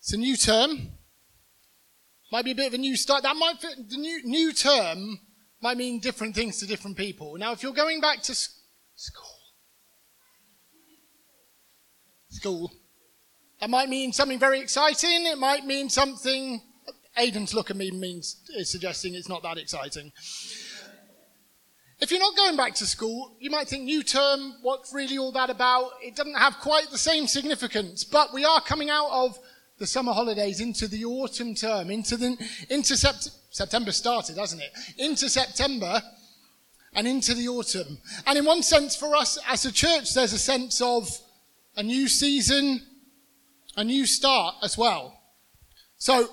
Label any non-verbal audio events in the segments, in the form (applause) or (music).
It's a new term. Might be a bit of a new start. That might fit, the new, new term might mean different things to different people. Now, if you're going back to school, school, that might mean something very exciting. It might mean something. Aiden's look at me means is suggesting it's not that exciting. If you're not going back to school, you might think new term, what's really all that about? It doesn't have quite the same significance, but we are coming out of the summer holidays into the autumn term, into the, into sept- September started, hasn't it? Into September and into the autumn. And in one sense, for us as a church, there's a sense of a new season, a new start as well. So,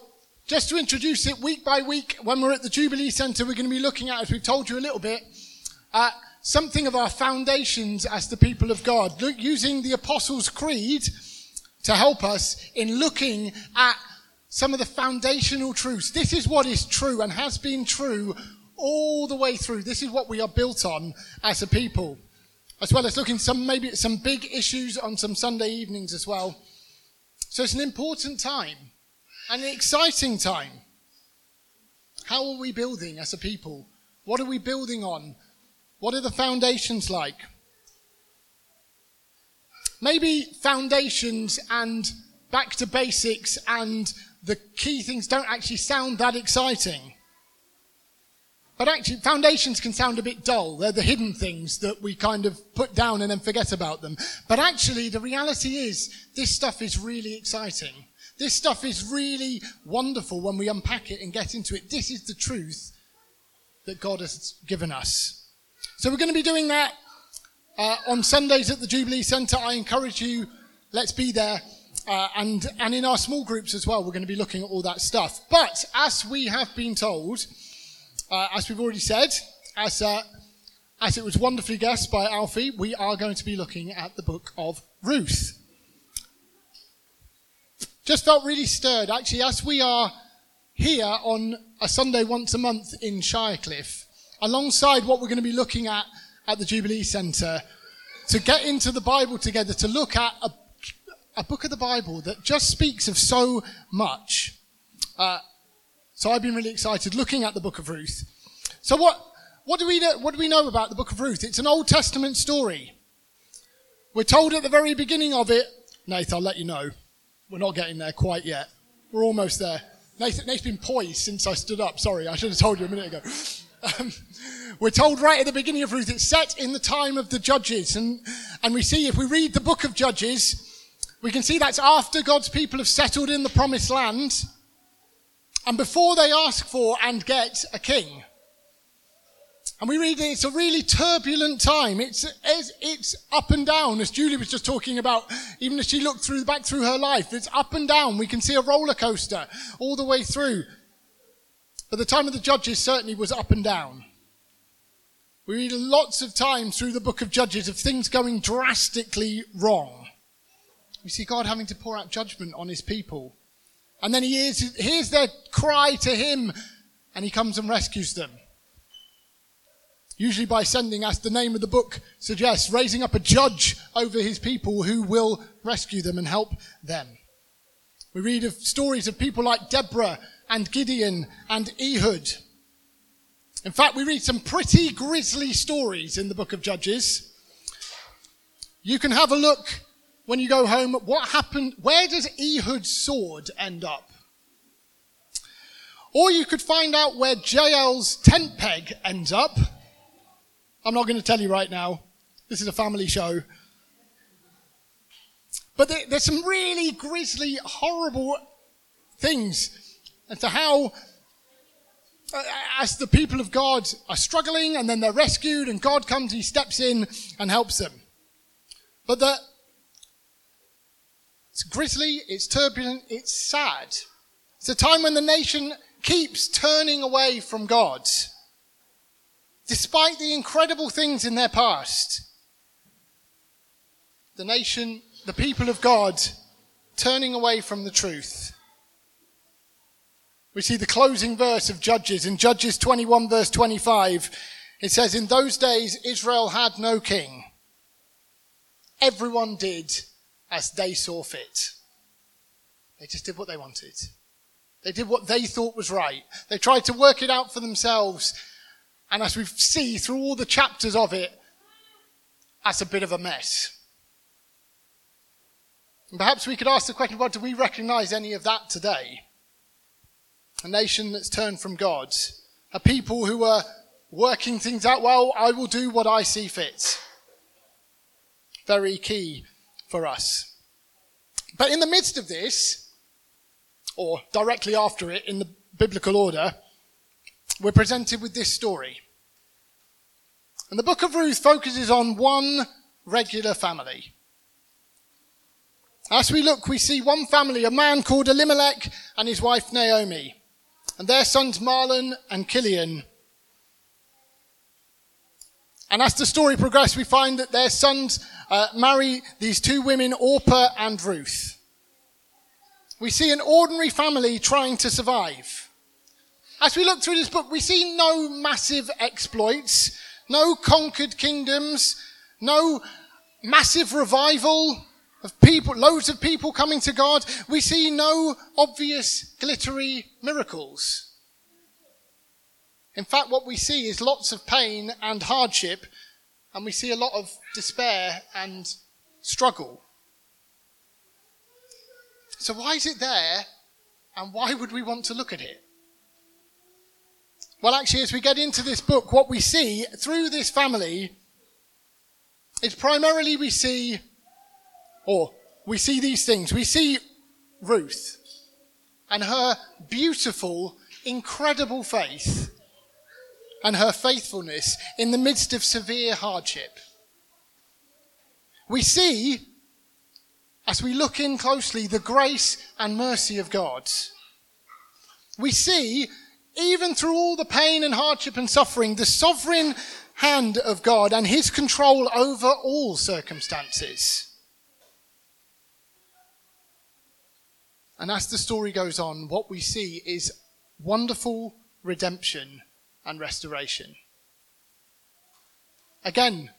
just to introduce it week by week, when we're at the Jubilee Centre, we're going to be looking at, as we've told you a little bit, at something of our foundations as the people of God, using the Apostles' Creed to help us in looking at some of the foundational truths. This is what is true and has been true all the way through. This is what we are built on as a people. As well as looking some maybe some big issues on some Sunday evenings as well. So it's an important time and an exciting time. How are we building as a people? What are we building on? What are the foundations like? Maybe foundations and back to basics and the key things don't actually sound that exciting. But actually, foundations can sound a bit dull. They're the hidden things that we kind of put down and then forget about them. But actually, the reality is, this stuff is really exciting. This stuff is really wonderful when we unpack it and get into it. This is the truth that God has given us. So we're going to be doing that uh, on Sundays at the Jubilee Centre. I encourage you, let's be there. Uh, and, and in our small groups as well, we're going to be looking at all that stuff. But as we have been told, uh, as we've already said, as, uh, as it was wonderfully guessed by Alfie, we are going to be looking at the book of Ruth. Just felt really stirred, actually, as we are here on a Sunday once a month in Shirecliffe, alongside what we're going to be looking at at the Jubilee Centre, to get into the Bible together, to look at a, a book of the Bible that just speaks of so much. Uh, so I've been really excited looking at the book of Ruth. So what, what, do we know, what do we know about the book of Ruth? It's an Old Testament story. We're told at the very beginning of it, Nath, I'll let you know. We're not getting there quite yet. We're almost there. Nath, Nath's been poised since I stood up. Sorry, I should have told you a minute ago. (laughs) Um, we're told right at the beginning of Ruth, it's set in the time of the judges. And, and we see, if we read the book of Judges, we can see that's after God's people have settled in the promised land and before they ask for and get a king. And we read it's a really turbulent time. It's, it's, it's up and down, as Julie was just talking about, even as she looked through, back through her life. It's up and down. We can see a roller coaster all the way through. But the time of the judges certainly was up and down. We read lots of times through the book of Judges of things going drastically wrong. We see God having to pour out judgment on his people. And then he hears, hears their cry to him and he comes and rescues them. Usually by sending, as the name of the book suggests, raising up a judge over his people who will rescue them and help them. We read of stories of people like Deborah and Gideon and Ehud. In fact, we read some pretty grisly stories in the book of Judges. You can have a look when you go home at what happened. Where does Ehud's sword end up? Or you could find out where Jael's tent peg ends up. I'm not going to tell you right now. This is a family show. But there's some really grisly, horrible things as to how, Uh, as the people of God are struggling and then they're rescued and God comes, He steps in and helps them. But the, it's grisly, it's turbulent, it's sad. It's a time when the nation keeps turning away from God. Despite the incredible things in their past, the nation, the people of God, turning away from the truth. We see the closing verse of Judges in Judges 21 verse 25. It says, In those days Israel had no king. Everyone did as they saw fit. They just did what they wanted. They did what they thought was right. They tried to work it out for themselves. And as we see through all the chapters of it, that's a bit of a mess. And perhaps we could ask the question, well, do we recognize any of that today? A nation that's turned from God. A people who are working things out, well, I will do what I see fit. Very key for us. But in the midst of this, or directly after it in the biblical order, we're presented with this story. And the book of Ruth focuses on one regular family. As we look, we see one family, a man called Elimelech and his wife Naomi, and their sons Mahlon and Chilion. And as the story progresses, we find that their sons uh, marry these two women, Orpah and Ruth. We see an ordinary family trying to survive. As we look through this book, we see no massive exploits, no conquered kingdoms, no massive revival of people, loads of people coming to God. We see no obvious glittery miracles. In fact, what we see is lots of pain and hardship, and we see a lot of despair and struggle. So, why is it there, and why would we want to look at it? Well, actually, as we get into this book, what we see through this family is primarily we see, or we see these things. We see Ruth and her beautiful, incredible faith and her faithfulness in the midst of severe hardship. We see, as we look in closely, the grace and mercy of God. We see even through all the pain and hardship and suffering, the sovereign hand of God and his control over all circumstances. And as the story goes on, what we see is wonderful redemption and restoration. Again,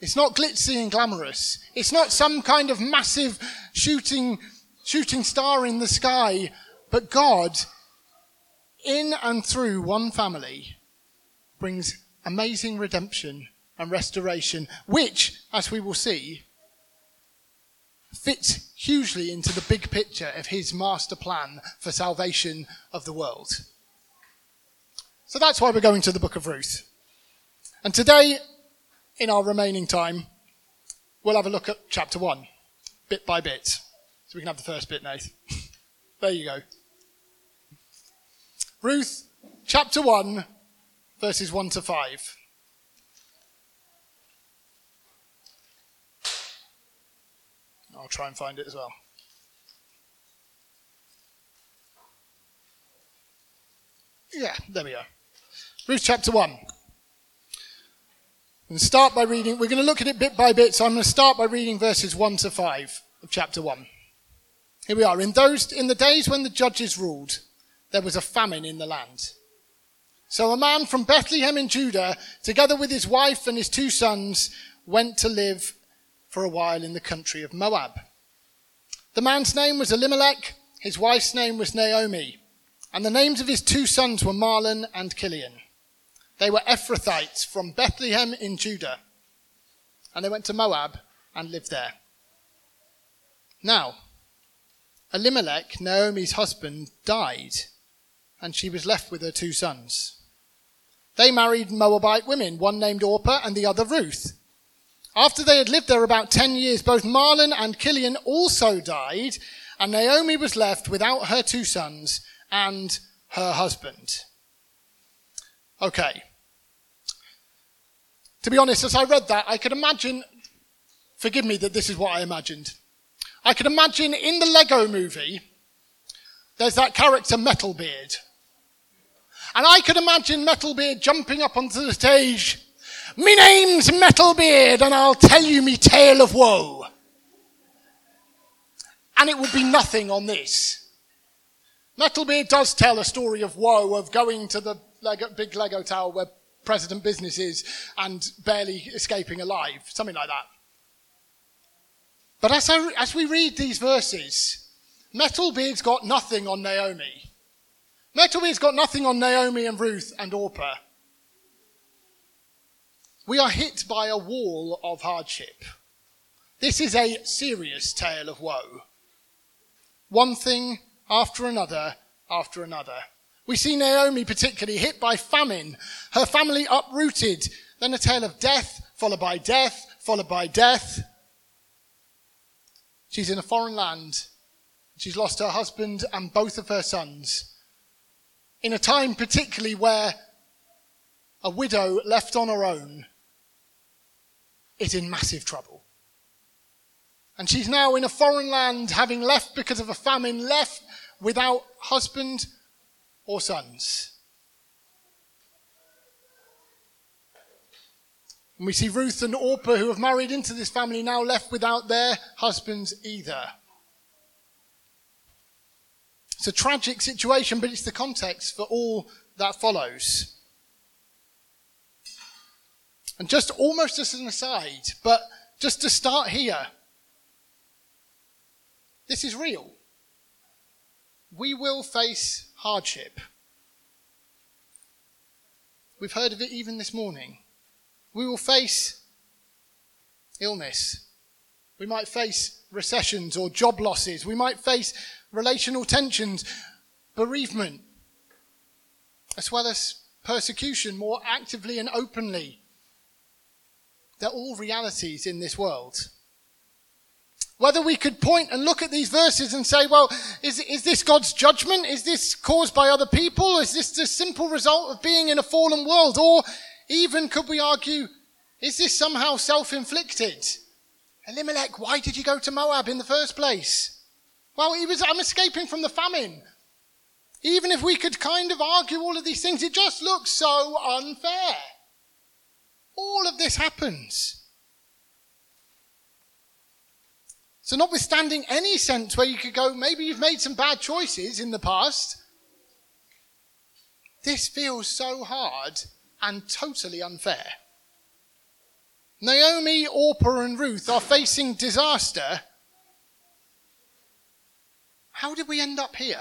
it's not glitzy and glamorous. It's not some kind of massive shooting, shooting star in the sky, but God in and through one family brings amazing redemption and restoration, which, as we will see, fits hugely into the big picture of his master plan for salvation of the world. So that's why we're going to the book of Ruth. And today, in our remaining time, we'll have a look at chapter 1, bit by bit. So we can have the first bit, Nate. (laughs) there you go. Ruth chapter 1, verses 1 to 5. I'll try and find it as well. Yeah, there we go. Ruth chapter 1. And start by reading, we're going to look at it bit by bit, so I'm going to start by reading verses 1 to 5 of chapter 1. Here we are. In those, in the days when the judges ruled, there was a famine in the land. So a man from Bethlehem in Judah, together with his wife and his two sons, went to live for a while in the country of Moab. The man's name was Elimelech, his wife's name was Naomi, and the names of his two sons were Mahlon and Chilion. They were Ephrathites from Bethlehem in Judah, and they went to Moab and lived there. Now, Elimelech, Naomi's husband, died and she was left with her two sons. They married Moabite women, one named Orpah and the other Ruth. After they had lived there about 10 years, both Mahlon and Chilion also died, and Naomi was left without her two sons and her husband. Okay. To be honest, as I read that, I could imagine, forgive me that this is what I imagined. I could imagine in the Lego movie, there's that character Metalbeard. And I could imagine Metalbeard jumping up onto the stage. Me name's Metalbeard and I'll tell you me tale of woe. And it would be nothing on this. Metalbeard does tell a story of woe, of going to the Lego, big Lego tower where President Business is and barely escaping alive. Something like that. But as, I, as we read these verses, Metalbeard's got nothing on Naomi. Metalbeard's got nothing on Naomi and Ruth and Orpah. We are hit by a wall of hardship. This is a serious tale of woe. One thing after another after another. We see Naomi particularly hit by famine, her family uprooted, then a tale of death, followed by death, followed by death. She's in a foreign land. She's lost her husband and both of her sons. In a time particularly where a widow left on her own is in massive trouble. And she's now in a foreign land, having left because of a famine, left without husband or sons. And we see Ruth and Orpah, who have married into this family, now left without their husbands either. It's a tragic situation, but it's the context for all that follows. And just almost as an aside, but just to start here, this is real. We will face hardship. We've heard of it even this morning. We will face illness. We might face recessions or job losses. We might face relational tensions, bereavement, as well as persecution more actively and openly. They're all realities in this world. Whether we could point and look at these verses and say, well, is, is this God's judgment? Is this caused by other people? Is this the simple result of being in a fallen world? Or even could we argue, is this somehow self-inflicted? Elimelech, why did you go to Moab in the first place? Well, he was, I'm escaping from the famine. Even if we could kind of argue all of these things, it just looks so unfair. This happens. So, notwithstanding any sense where you could go, maybe you've made some bad choices in the past, this feels so hard and totally unfair. Naomi, Orpah, and Ruth are facing disaster. How did we end up here?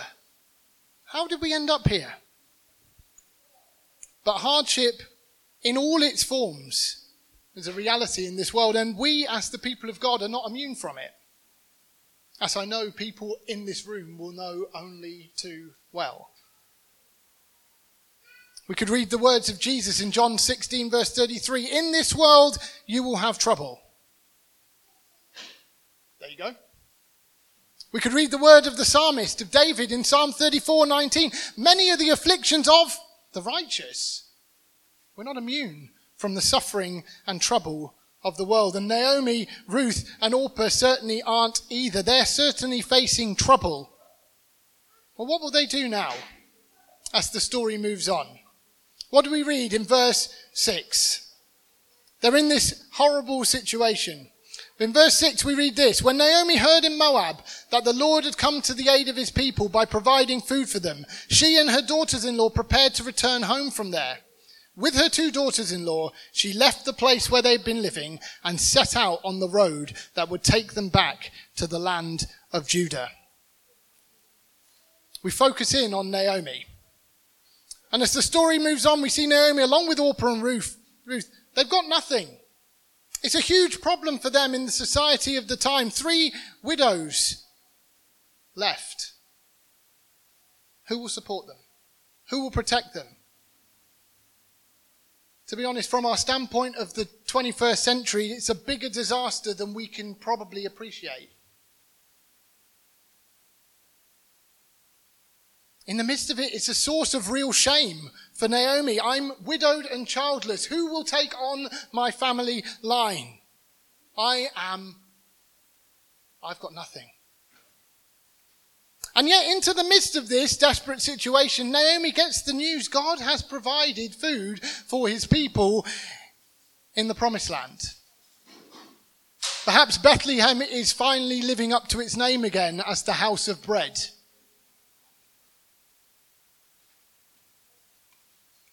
How did we end up here? But hardship in all its forms is a reality in this world, and we, as the people of God, are not immune from it. As I know people in this room will know only too well. We could read the words of Jesus in John 16, verse 33 In this world you will have trouble. There you go. We could read the word of the psalmist, of David, in Psalm 34, 19. Many are the afflictions of the righteous. We're not immune from the suffering and trouble of the world. And Naomi, Ruth, and Orpah certainly aren't either. They're certainly facing trouble. Well, what will they do now as the story moves on? What do we read in verse 6? They're in this horrible situation. In verse 6, we read this When Naomi heard in Moab that the Lord had come to the aid of his people by providing food for them, she and her daughters in law prepared to return home from there. With her two daughters in law, she left the place where they'd been living and set out on the road that would take them back to the land of Judah. We focus in on Naomi. And as the story moves on, we see Naomi along with Orpah and Ruth. Ruth, they've got nothing. It's a huge problem for them in the society of the time. Three widows left. Who will support them? Who will protect them? To be honest, from our standpoint of the 21st century, it's a bigger disaster than we can probably appreciate. In the midst of it, it's a source of real shame for Naomi. I'm widowed and childless. Who will take on my family line? I am, I've got nothing. And yet, into the midst of this desperate situation, Naomi gets the news God has provided food for his people in the promised land. Perhaps Bethlehem is finally living up to its name again as the house of bread.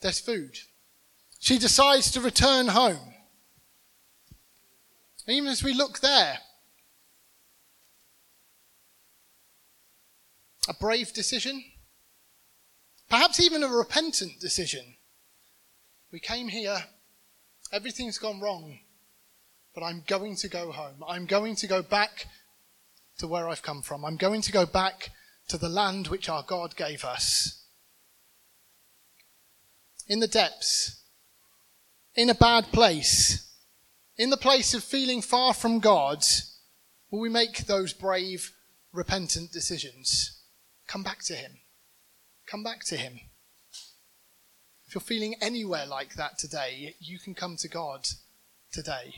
There's food. She decides to return home. even as we look there, a brave decision, perhaps even a repentant decision. We came here, everything's gone wrong, but I'm going to go home. I'm going to go back to where I've come from. I'm going to go back to the land which our God gave us. In the depths, in a bad place, in the place of feeling far from God, will we make those brave, repentant decisions? Come back to Him. Come back to Him. If you're feeling anywhere like that today, you can come to God today.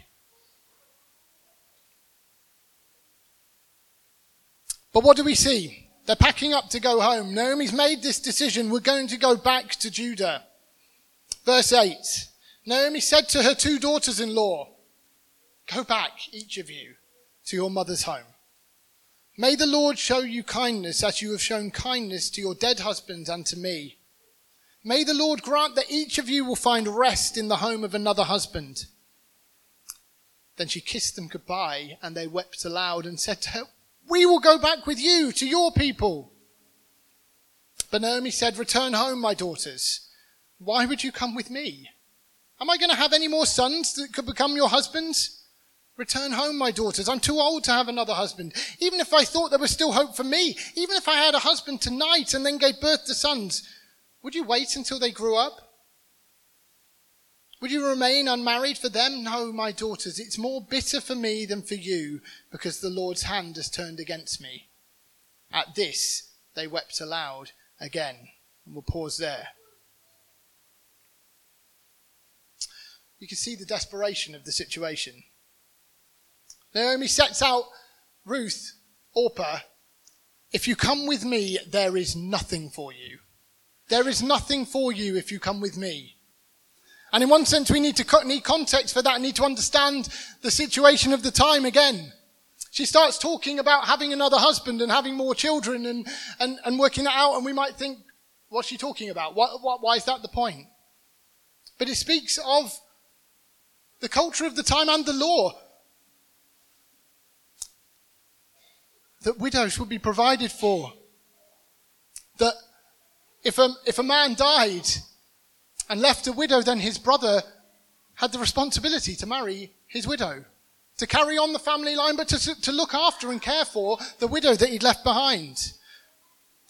But what do we see? They're packing up to go home. Naomi's made this decision. We're going to go back to Judah. Verse 8 Naomi said to her two daughters in law, Go back, each of you, to your mother's home. May the Lord show you kindness as you have shown kindness to your dead husband and to me. May the Lord grant that each of you will find rest in the home of another husband. Then she kissed them goodbye, and they wept aloud and said to her, We will go back with you to your people. But Naomi said, Return home, my daughters. Why would you come with me? Am I going to have any more sons that could become your husbands? Return home, my daughters. I'm too old to have another husband. Even if I thought there was still hope for me, even if I had a husband tonight and then gave birth to sons, would you wait until they grew up? Would you remain unmarried for them? No, my daughters. It's more bitter for me than for you because the Lord's hand has turned against me. At this, they wept aloud again. And we'll pause there. You can see the desperation of the situation. Naomi sets out Ruth, Orpah, if you come with me, there is nothing for you. There is nothing for you if you come with me. And in one sense, we need to cut, need context for that, need to understand the situation of the time again. She starts talking about having another husband and having more children and, and, and working that out, and we might think, what's she talking about? What, what, why is that the point? But it speaks of the culture of the time and the law. That widows would be provided for. That if a, if a man died and left a widow, then his brother had the responsibility to marry his widow, to carry on the family line, but to, to look after and care for the widow that he'd left behind.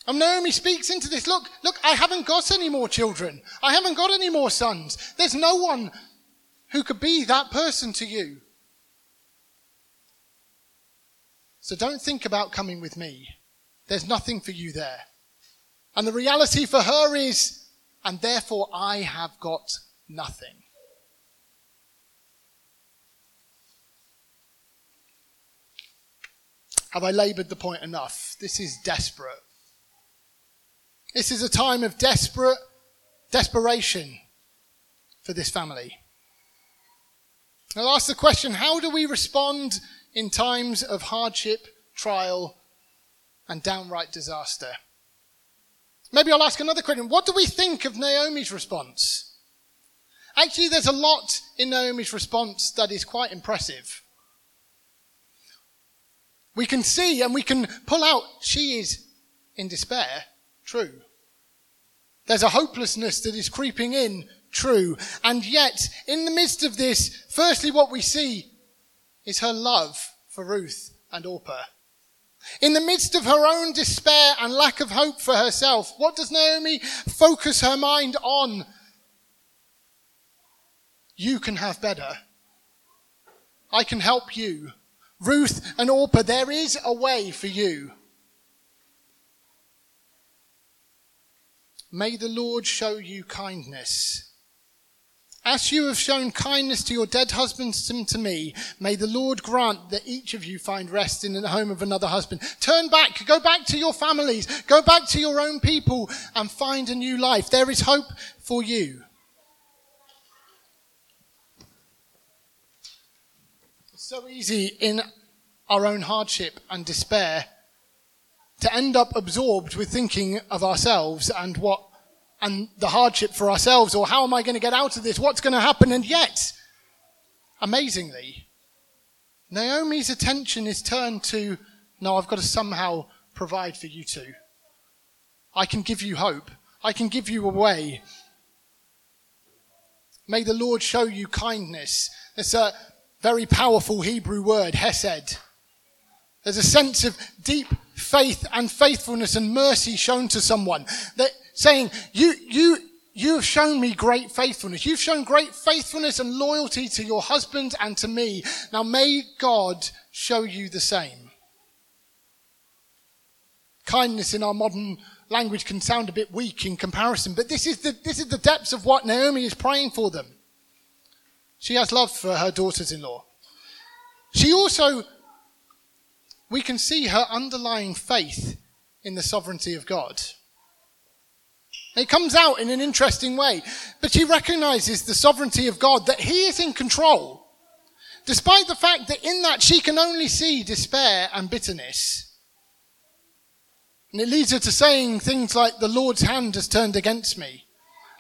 And Naomi speaks into this. Look, look, I haven't got any more children. I haven't got any more sons. There's no one who could be that person to you. So don't think about coming with me. There's nothing for you there. And the reality for her is, and therefore I have got nothing. Have I labored the point enough? This is desperate. This is a time of desperate desperation for this family. I'll ask the question how do we respond in times of hardship, trial, and downright disaster. Maybe I'll ask another question. What do we think of Naomi's response? Actually, there's a lot in Naomi's response that is quite impressive. We can see and we can pull out she is in despair, true. There's a hopelessness that is creeping in, true. And yet, in the midst of this, firstly, what we see is her love for Ruth and Orpah. In the midst of her own despair and lack of hope for herself, what does Naomi focus her mind on? You can have better. I can help you. Ruth and Orpah, there is a way for you. May the Lord show you kindness as you have shown kindness to your dead husbands and to me, may the Lord grant that each of you find rest in the home of another husband. Turn back, go back to your families, go back to your own people and find a new life. There is hope for you. It's so easy in our own hardship and despair to end up absorbed with thinking of ourselves and what and the hardship for ourselves, or how am I going to get out of this? What's going to happen? And yet, amazingly, Naomi's attention is turned to, no, I've got to somehow provide for you too. I can give you hope. I can give you a way. May the Lord show you kindness. It's a very powerful Hebrew word, hesed. There's a sense of deep faith and faithfulness and mercy shown to someone. That saying, you, you, you have shown me great faithfulness. You've shown great faithfulness and loyalty to your husband and to me. Now may God show you the same. Kindness in our modern language can sound a bit weak in comparison, but this is the, this is the depths of what Naomi is praying for them. She has love for her daughters in law. She also, we can see her underlying faith in the sovereignty of God. It comes out in an interesting way, but she recognizes the sovereignty of God, that He is in control, despite the fact that in that she can only see despair and bitterness. And it leads her to saying things like, The Lord's hand has turned against me.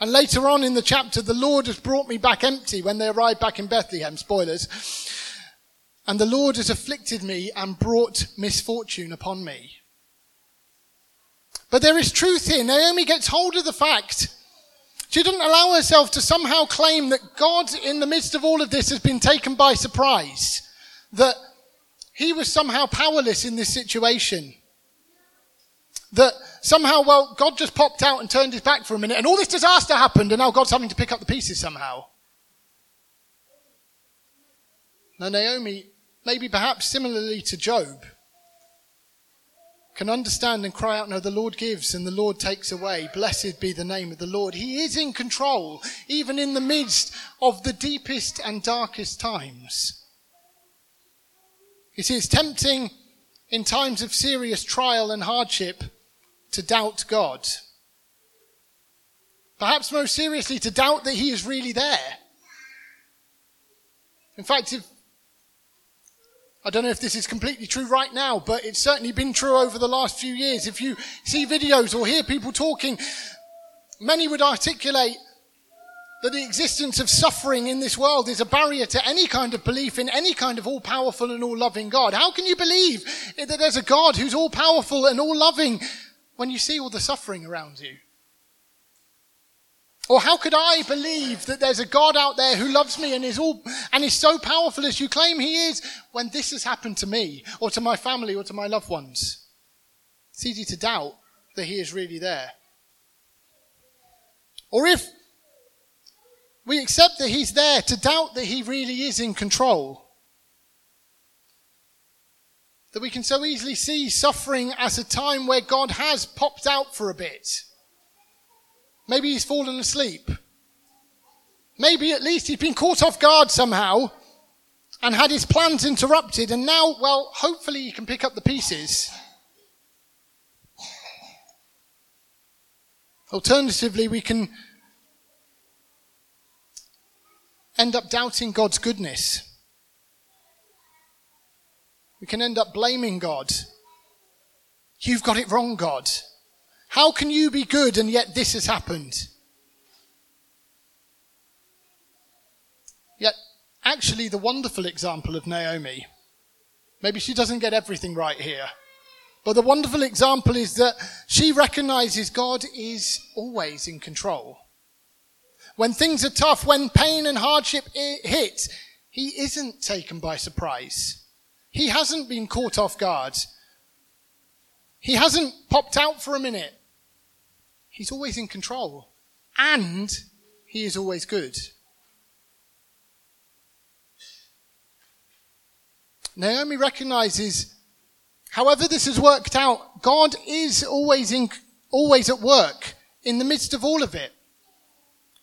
And later on in the chapter, the Lord has brought me back empty when they arrive back in Bethlehem. Spoilers. And the Lord has afflicted me and brought misfortune upon me. But there is truth here. Naomi gets hold of the fact. She doesn't allow herself to somehow claim that God, in the midst of all of this, has been taken by surprise. That he was somehow powerless in this situation. That somehow, well, God just popped out and turned his back for a minute, and all this disaster happened, and now God's having to pick up the pieces somehow. Now, Naomi, maybe perhaps similarly to Job, can understand and cry out, No, the Lord gives and the Lord takes away. Blessed be the name of the Lord. He is in control, even in the midst of the deepest and darkest times. It's tempting in times of serious trial and hardship to doubt God. Perhaps most seriously, to doubt that He is really there. In fact, if, I don't know if this is completely true right now, but it's certainly been true over the last few years. If you see videos or hear people talking, many would articulate that the existence of suffering in this world is a barrier to any kind of belief in any kind of all powerful and all loving God. How can you believe that there's a God who's all powerful and all loving when you see all the suffering around you? Or how could I believe that there's a God out there who loves me and is all, and is so powerful as you claim he is when this has happened to me or to my family or to my loved ones? It's easy to doubt that he is really there. Or if we accept that he's there, to doubt that he really is in control that we can so easily see suffering as a time where God has popped out for a bit. Maybe he's fallen asleep. Maybe at least he's been caught off guard somehow and had his plans interrupted, and now, well, hopefully he can pick up the pieces. Alternatively, we can end up doubting God's goodness. We can end up blaming God. You've got it wrong, God. How can you be good and yet this has happened? Yet, actually, the wonderful example of Naomi, maybe she doesn't get everything right here, but the wonderful example is that she recognizes God is always in control. When things are tough, when pain and hardship hit, he isn't taken by surprise. He hasn't been caught off guard. He hasn't popped out for a minute. He's always in control. And he is always good. Naomi recognizes, however this has worked out, God is always in, always at work in the midst of all of it.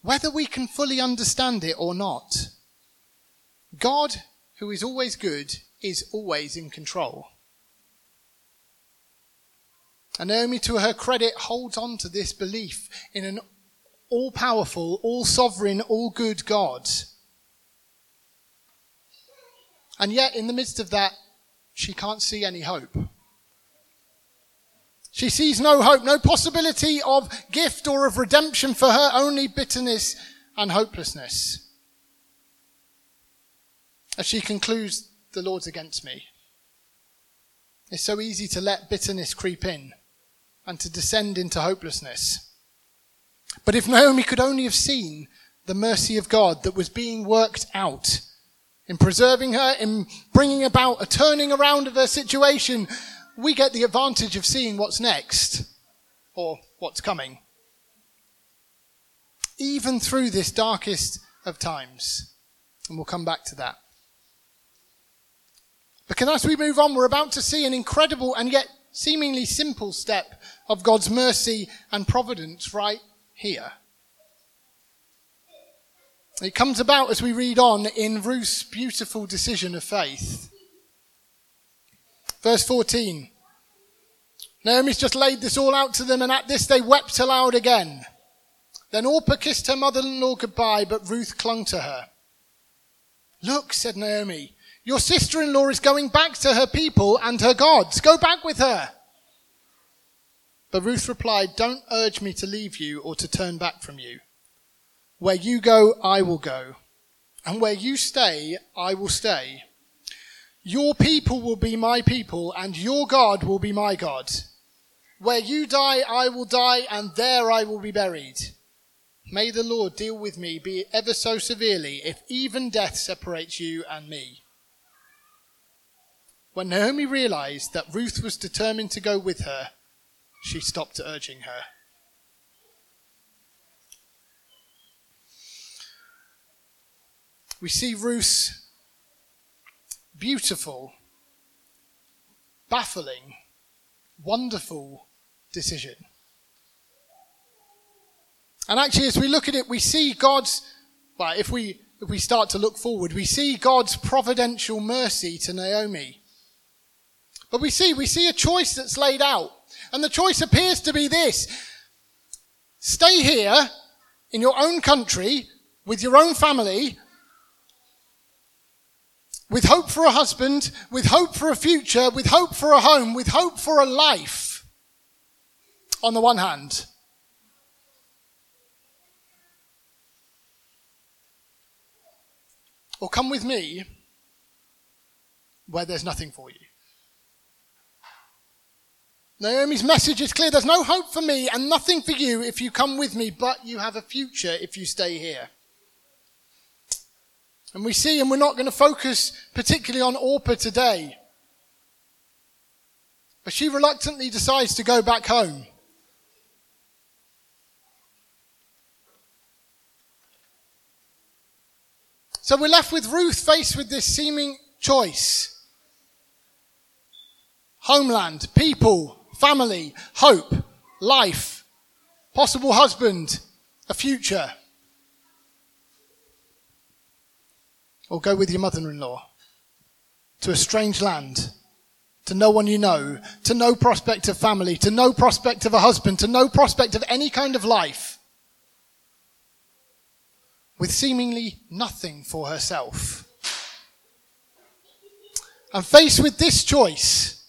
Whether we can fully understand it or not. God, who is always good, is always in control. And Naomi, to her credit, holds on to this belief in an all powerful, all sovereign, all good God. And yet, in the midst of that, she can't see any hope. She sees no hope, no possibility of gift or of redemption for her, only bitterness and hopelessness. As she concludes the Lord's against me. It's so easy to let bitterness creep in. And to descend into hopelessness. But if Naomi could only have seen the mercy of God that was being worked out in preserving her, in bringing about a turning around of her situation, we get the advantage of seeing what's next or what's coming. Even through this darkest of times. And we'll come back to that. Because as we move on, we're about to see an incredible and yet seemingly simple step of God's mercy and providence right here. It comes about as we read on in Ruth's beautiful decision of faith. Verse 14. Naomi's just laid this all out to them, and at this they wept aloud again. Then Orpah kissed her mother in law goodbye, but Ruth clung to her. Look, said Naomi, your sister in law is going back to her people and her gods. Go back with her. But Ruth replied, Don't urge me to leave you or to turn back from you. Where you go, I will go. And where you stay, I will stay. Your people will be my people, and your God will be my God. Where you die, I will die, and there I will be buried. May the Lord deal with me, be it ever so severely, if even death separates you and me. When Naomi realized that Ruth was determined to go with her, she stopped urging her. We see Ruth's beautiful, baffling, wonderful decision. And actually, as we look at it, we see God's, well, if we, if we start to look forward, we see God's providential mercy to Naomi. But we see, we see a choice that's laid out. And the choice appears to be this. Stay here in your own country with your own family with hope for a husband, with hope for a future, with hope for a home, with hope for a life on the one hand. Or come with me where there's nothing for you. Naomi's message is clear. There's no hope for me and nothing for you if you come with me, but you have a future if you stay here. And we see, and we're not going to focus particularly on Orpah today, but she reluctantly decides to go back home. So we're left with Ruth faced with this seeming choice homeland, people, family, hope, life, possible husband, a future. Or go with your mother in law to a strange land, to no one you know, to no prospect of family, to no prospect of a husband, to no prospect of any kind of life, with seemingly nothing for herself. And faced with this choice,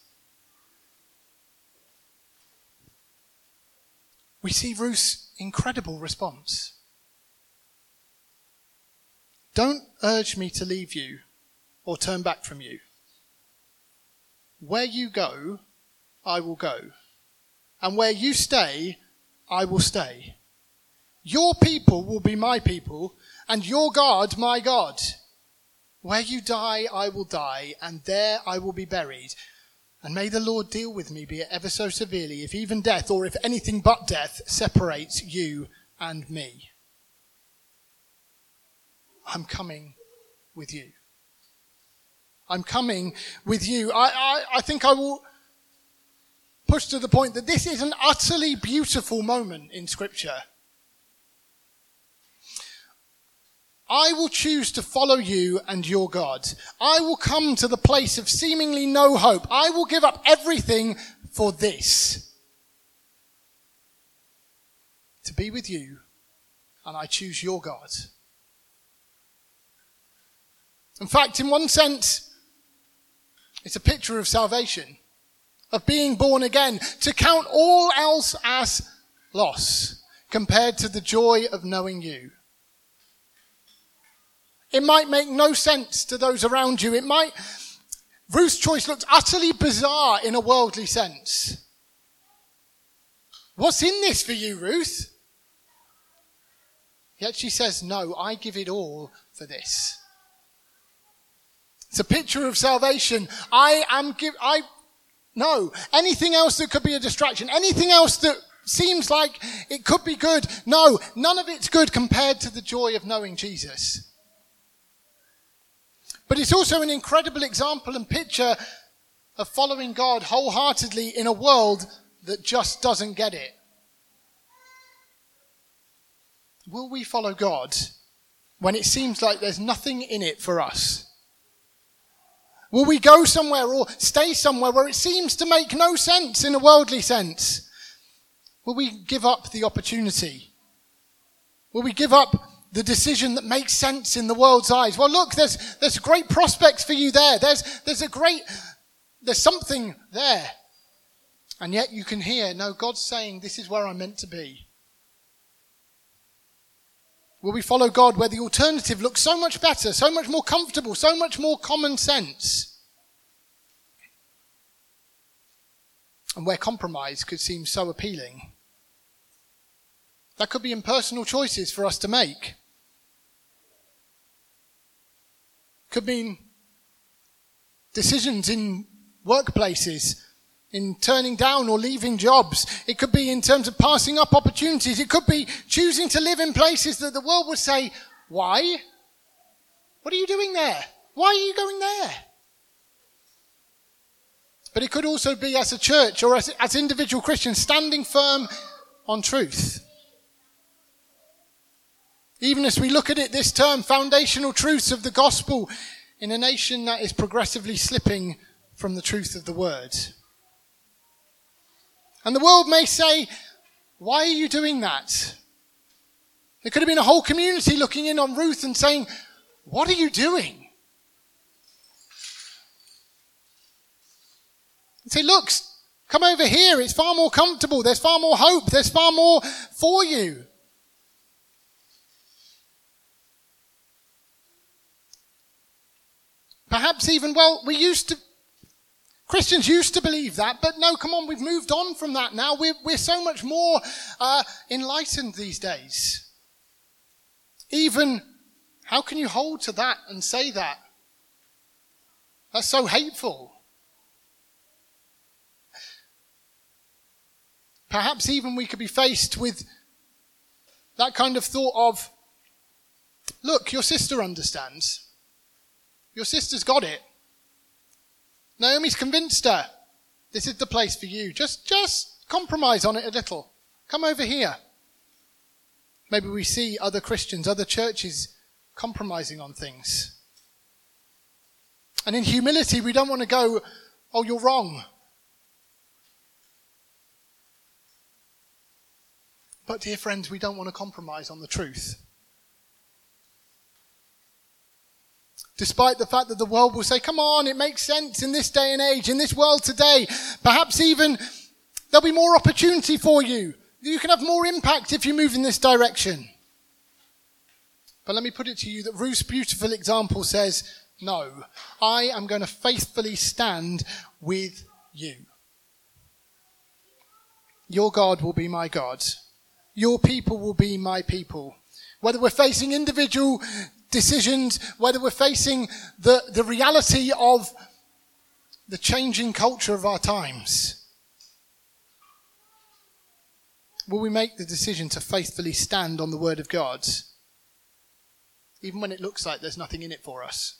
we see Ruth's incredible response. Don't urge me to leave you or turn back from you. Where you go, I will go. And where you stay, I will stay. Your people will be my people, and your God my God. Where you die, I will die, and there I will be buried. And may the Lord deal with me, be it ever so severely, if even death, or if anything but death, separates you and me. I'm coming with you. I'm coming with you. I, I, I think I will push to the point that this is an utterly beautiful moment in Scripture. I will choose to follow you and your God. I will come to the place of seemingly no hope. I will give up everything for this. To be with you, and I choose your God. In fact, in one sense, it's a picture of salvation, of being born again, to count all else as loss compared to the joy of knowing you. It might make no sense to those around you. It might, Ruth's choice looks utterly bizarre in a worldly sense. What's in this for you, Ruth? Yet she says, No, I give it all for this. It's a picture of salvation. I am give, I, no. Anything else that could be a distraction, anything else that seems like it could be good, no, none of it's good compared to the joy of knowing Jesus. But it's also an incredible example and picture of following God wholeheartedly in a world that just doesn't get it. Will we follow God when it seems like there's nothing in it for us? Will we go somewhere or stay somewhere where it seems to make no sense in a worldly sense? Will we give up the opportunity? Will we give up the decision that makes sense in the world's eyes? Well, look, there's, there's great prospects for you there. There's, there's a great, there's something there. And yet you can hear, no, God's saying, this is where I'm meant to be. Will we follow God where the alternative looks so much better, so much more comfortable, so much more common sense? And where compromise could seem so appealing? That could be impersonal choices for us to make. Could mean decisions in workplaces in turning down or leaving jobs. It could be in terms of passing up opportunities. It could be choosing to live in places that the world would say, why? What are you doing there? Why are you going there? But it could also be as a church or as, as individual Christians standing firm on truth. Even as we look at it this term, foundational truths of the gospel in a nation that is progressively slipping from the truth of the word. And the world may say, why are you doing that? There could have been a whole community looking in on Ruth and saying, what are you doing? And say, look, come over here. It's far more comfortable. There's far more hope. There's far more for you. Perhaps even, well, we used to, Christians used to believe that, but no, come on, we've moved on from that now. We're, we're so much more uh, enlightened these days. Even, how can you hold to that and say that? That's so hateful. Perhaps even we could be faced with that kind of thought of, look, your sister understands. Your sister's got it. Naomi's convinced her. This is the place for you. Just, just compromise on it a little. Come over here. Maybe we see other Christians, other churches compromising on things. And in humility, we don't want to go, oh, you're wrong. But, dear friends, we don't want to compromise on the truth. Despite the fact that the world will say, come on, it makes sense in this day and age, in this world today. Perhaps even there'll be more opportunity for you. You can have more impact if you move in this direction. But let me put it to you that Ruth's beautiful example says, no, I am going to faithfully stand with you. Your God will be my God. Your people will be my people. Whether we're facing individual decisions, whether we're facing the, the reality of the changing culture of our times. Will we make the decision to faithfully stand on the Word of God, even when it looks like there's nothing in it for us?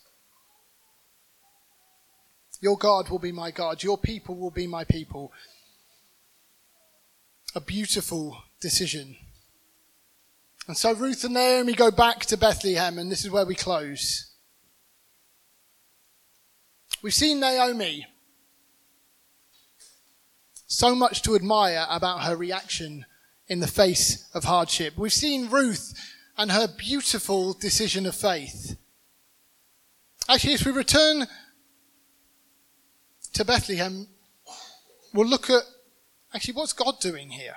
Your God will be my God, your people will be my people. A beautiful decision. And so Ruth and Naomi go back to Bethlehem, and this is where we close. We've seen Naomi. So much to admire about her reaction in the face of hardship. We've seen Ruth and her beautiful decision of faith. Actually, as we return to Bethlehem, we'll look at actually what's God doing here.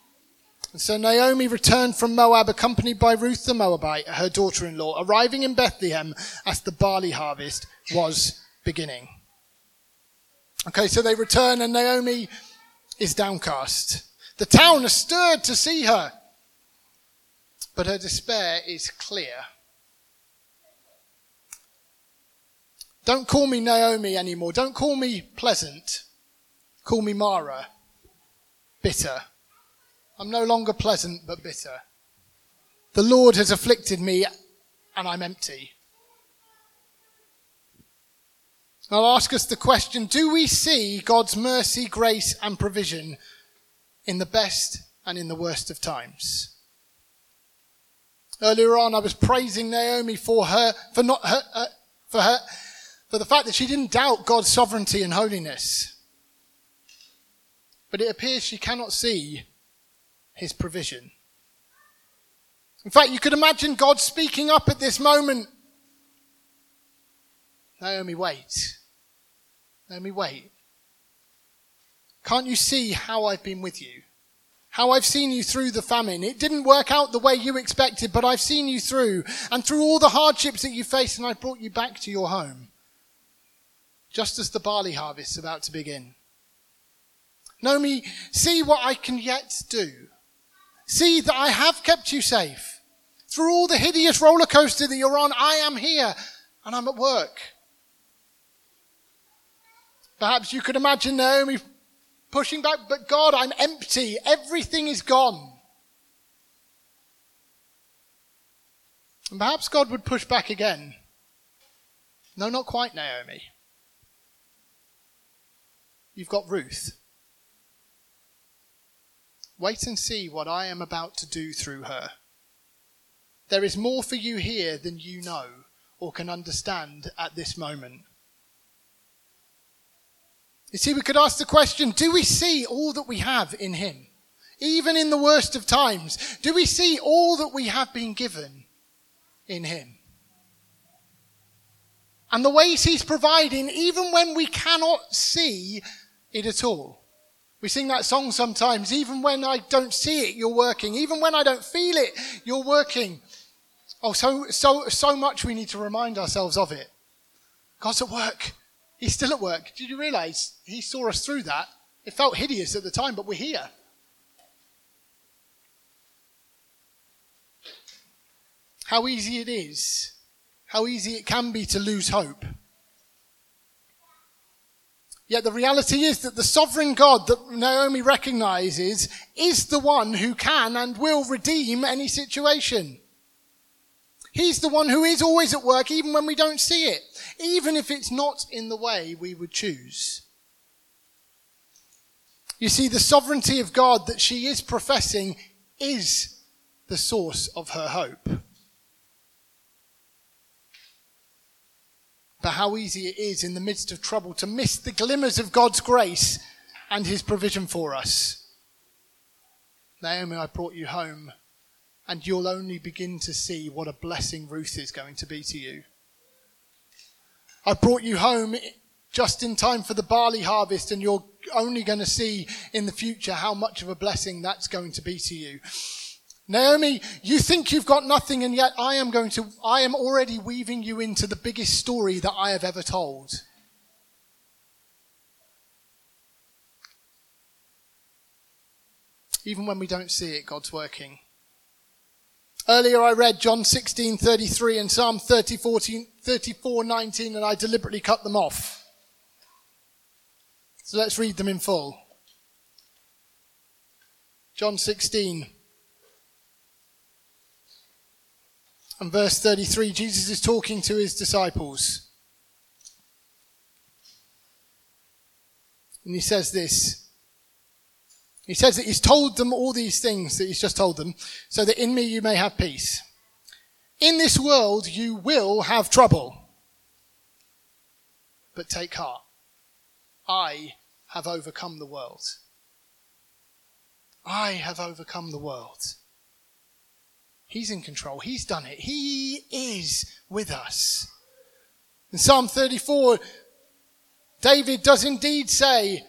And so Naomi returned from Moab, accompanied by Ruth the Moabite, her daughter in law, arriving in Bethlehem as the barley harvest was beginning. Okay, so they return, and Naomi is downcast. The town is stirred to see her, but her despair is clear. Don't call me Naomi anymore. Don't call me pleasant. Call me Mara. Bitter. I'm no longer pleasant, but bitter. The Lord has afflicted me, and I'm empty. I'll ask us the question Do we see God's mercy, grace, and provision in the best and in the worst of times? Earlier on, I was praising Naomi for her, for not her, uh, for her, for the fact that she didn't doubt God's sovereignty and holiness. But it appears she cannot see his provision. In fact, you could imagine God speaking up at this moment. Naomi, wait. Naomi, wait. Can't you see how I've been with you? How I've seen you through the famine. It didn't work out the way you expected, but I've seen you through and through all the hardships that you faced and I've brought you back to your home. Just as the barley harvest is about to begin. Naomi, see what I can yet do. See that I have kept you safe. Through all the hideous roller coaster that you're on, I am here and I'm at work. Perhaps you could imagine Naomi pushing back, but God, I'm empty. Everything is gone. And perhaps God would push back again. No, not quite, Naomi. You've got Ruth. Wait and see what I am about to do through her. There is more for you here than you know or can understand at this moment. You see, we could ask the question do we see all that we have in Him? Even in the worst of times, do we see all that we have been given in Him? And the ways He's providing, even when we cannot see it at all. We sing that song sometimes, even when I don't see it, you're working. Even when I don't feel it, you're working. Oh, so, so, so much we need to remind ourselves of it. God's at work. He's still at work. Did you realize he saw us through that? It felt hideous at the time, but we're here. How easy it is, how easy it can be to lose hope. Yet the reality is that the sovereign God that Naomi recognizes is the one who can and will redeem any situation. He's the one who is always at work even when we don't see it, even if it's not in the way we would choose. You see, the sovereignty of God that she is professing is the source of her hope. But how easy it is in the midst of trouble to miss the glimmers of God's grace and his provision for us. Naomi, I brought you home, and you'll only begin to see what a blessing Ruth is going to be to you. I brought you home just in time for the barley harvest, and you're only going to see in the future how much of a blessing that's going to be to you. Naomi, you think you've got nothing, and yet I am going to, I am already weaving you into the biggest story that I have ever told. Even when we don't see it, God's working. Earlier I read John 16:33 and Psalm 34:19 and I deliberately cut them off. So let's read them in full. John 16 And verse 33, Jesus is talking to his disciples. And he says this. He says that he's told them all these things that he's just told them, so that in me you may have peace. In this world you will have trouble. But take heart. I have overcome the world. I have overcome the world. He's in control. He's done it. He is with us. In Psalm 34, David does indeed say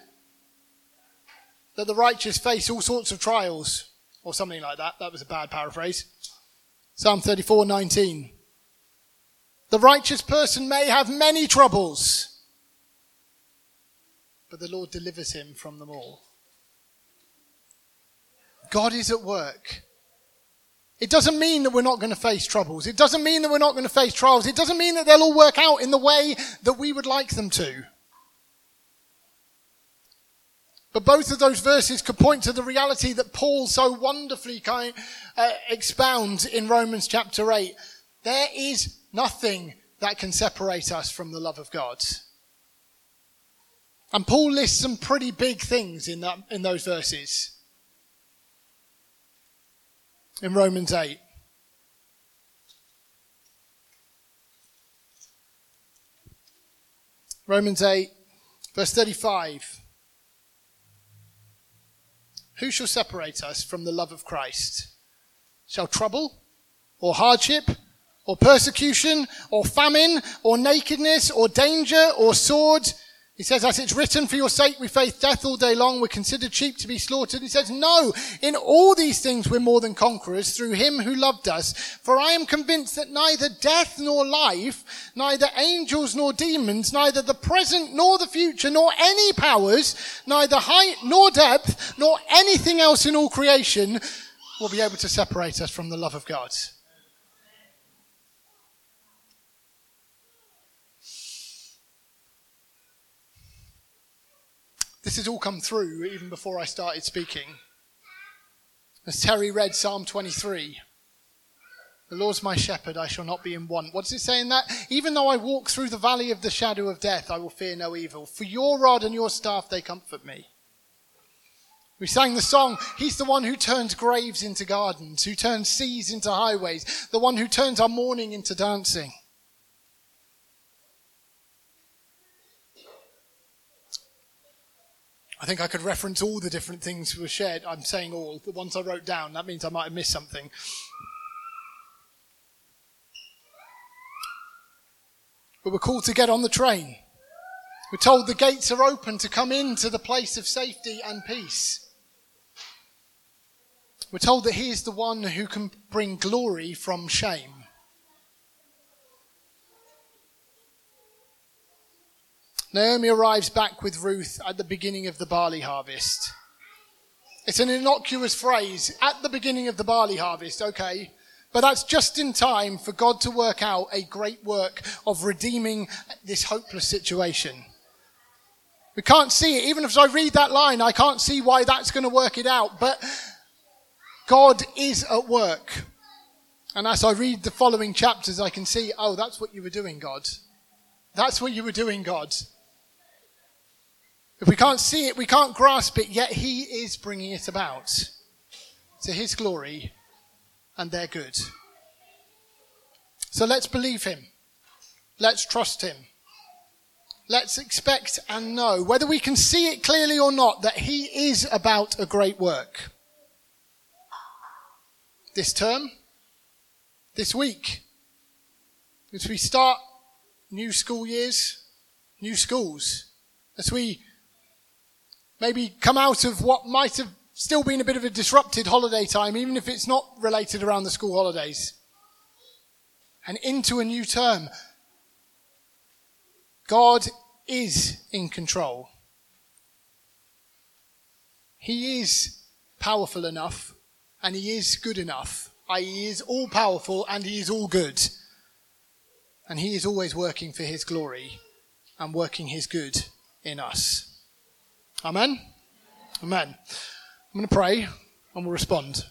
that the righteous face all sorts of trials, or something like that. That was a bad paraphrase. Psalm 34, 19. The righteous person may have many troubles, but the Lord delivers him from them all. God is at work. It doesn't mean that we're not going to face troubles. It doesn't mean that we're not going to face trials. It doesn't mean that they'll all work out in the way that we would like them to. But both of those verses could point to the reality that Paul so wonderfully kind, uh, expounds in Romans chapter 8. There is nothing that can separate us from the love of God. And Paul lists some pretty big things in, that, in those verses. In Romans 8. Romans 8, verse 35. Who shall separate us from the love of Christ? Shall trouble, or hardship, or persecution, or famine, or nakedness, or danger, or sword? He says, as it's written, for your sake we face death all day long, we're considered sheep to be slaughtered. He says, no, in all these things we're more than conquerors through him who loved us. For I am convinced that neither death nor life, neither angels nor demons, neither the present nor the future, nor any powers, neither height nor depth, nor anything else in all creation will be able to separate us from the love of God. This has all come through even before I started speaking. As Terry read Psalm 23, the Lord's my shepherd, I shall not be in want. What does it say in that? Even though I walk through the valley of the shadow of death, I will fear no evil. For your rod and your staff, they comfort me. We sang the song, He's the one who turns graves into gardens, who turns seas into highways, the one who turns our mourning into dancing. I think I could reference all the different things were shared. I'm saying all. The ones I wrote down, that means I might have missed something. But we're called to get on the train. We're told the gates are open to come into the place of safety and peace. We're told that He is the one who can bring glory from shame. Naomi arrives back with Ruth at the beginning of the barley harvest. It's an innocuous phrase, at the beginning of the barley harvest, okay. But that's just in time for God to work out a great work of redeeming this hopeless situation. We can't see it. Even if I read that line, I can't see why that's going to work it out. But God is at work. And as I read the following chapters, I can see, oh, that's what you were doing, God. That's what you were doing, God. If we can't see it, we can't grasp it, yet He is bringing it about to His glory and their good. So let's believe Him. Let's trust Him. Let's expect and know, whether we can see it clearly or not, that He is about a great work. This term, this week, as we start new school years, new schools, as we maybe come out of what might have still been a bit of a disrupted holiday time, even if it's not related around the school holidays, and into a new term. God is in control. He is powerful enough and he is good enough. He is all powerful and he is all good. And he is always working for his glory and working his good in us. Amen? Amen. I'm going to pray and we'll respond.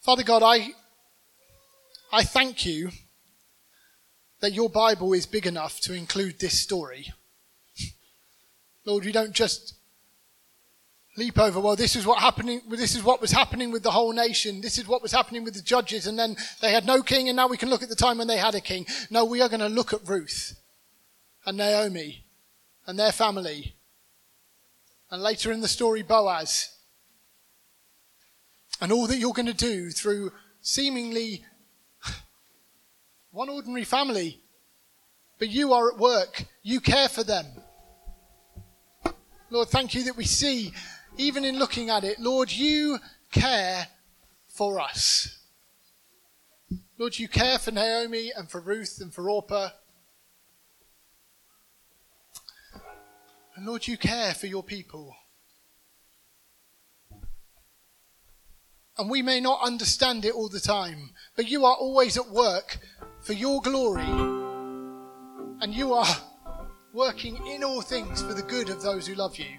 Father God, I, I thank you that your Bible is big enough to include this story. Lord, you don't just leap over, well, this is what happening, this is what was happening with the whole nation. This is what was happening with the judges. And then they had no king. And now we can look at the time when they had a king. No, we are going to look at Ruth and Naomi and their family and later in the story, Boaz. And all that you're going to do through seemingly (sighs) one ordinary family, but you are at work. You care for them. Lord, thank you that we see, even in looking at it, Lord, you care for us. Lord, you care for Naomi and for Ruth and for Orpah. And Lord, you care for your people. And we may not understand it all the time, but you are always at work for your glory. And you are working in all things for the good of those who love you.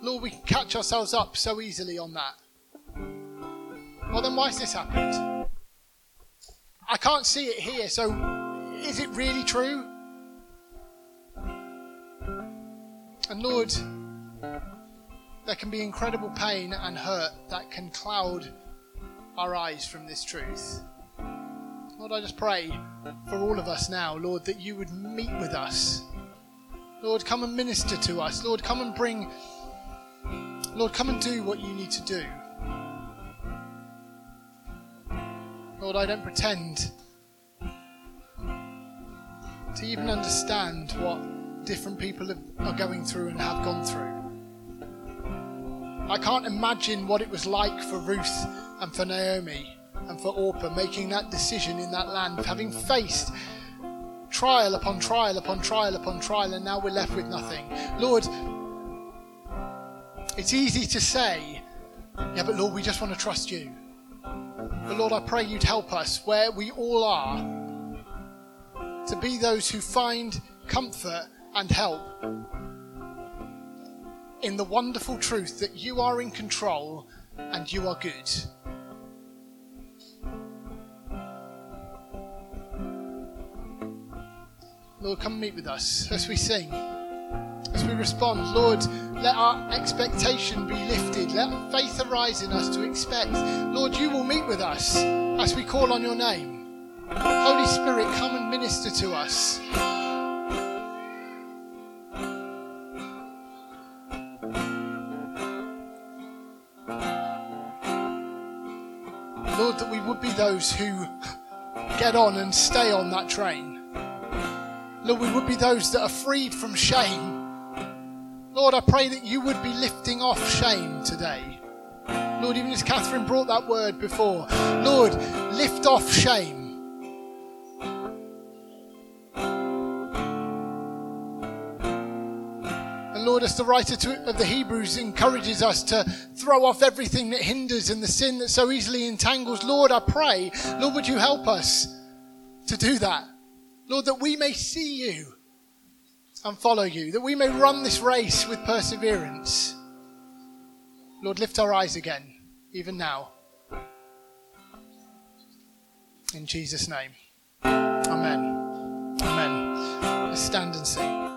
Lord, we can catch ourselves up so easily on that. Well, then why has this happened? I can't see it here, so is it really true? And Lord, there can be incredible pain and hurt that can cloud our eyes from this truth. Lord, I just pray for all of us now, Lord, that you would meet with us. Lord, come and minister to us. Lord, come and bring. Lord, come and do what you need to do. Lord, I don't pretend to even understand what different people are going through and have gone through. I can't imagine what it was like for Ruth and for Naomi and for Orpah making that decision in that land, having faced trial upon trial upon trial upon trial, and now we're left with nothing. Lord, it's easy to say, yeah, but Lord, we just want to trust you. But Lord, I pray you'd help us where we all are to be those who find comfort and help in the wonderful truth that you are in control and you are good. Lord, come meet with us as we sing, as we respond. Lord, let our expectation be lifted. Let faith arise in us to expect. Lord, you will meet with us as we call on your name. Holy Spirit, come and minister to us. Be those who get on and stay on that train. Lord, we would be those that are freed from shame. Lord, I pray that you would be lifting off shame today. Lord, even as Catherine brought that word before, Lord, lift off shame. Lord, as the writer to, of the Hebrews encourages us to throw off everything that hinders and the sin that so easily entangles, Lord, I pray, Lord, would you help us to do that? Lord, that we may see you and follow you, that we may run this race with perseverance. Lord, lift our eyes again, even now. In Jesus' name. Amen. Amen. Let's stand and sing.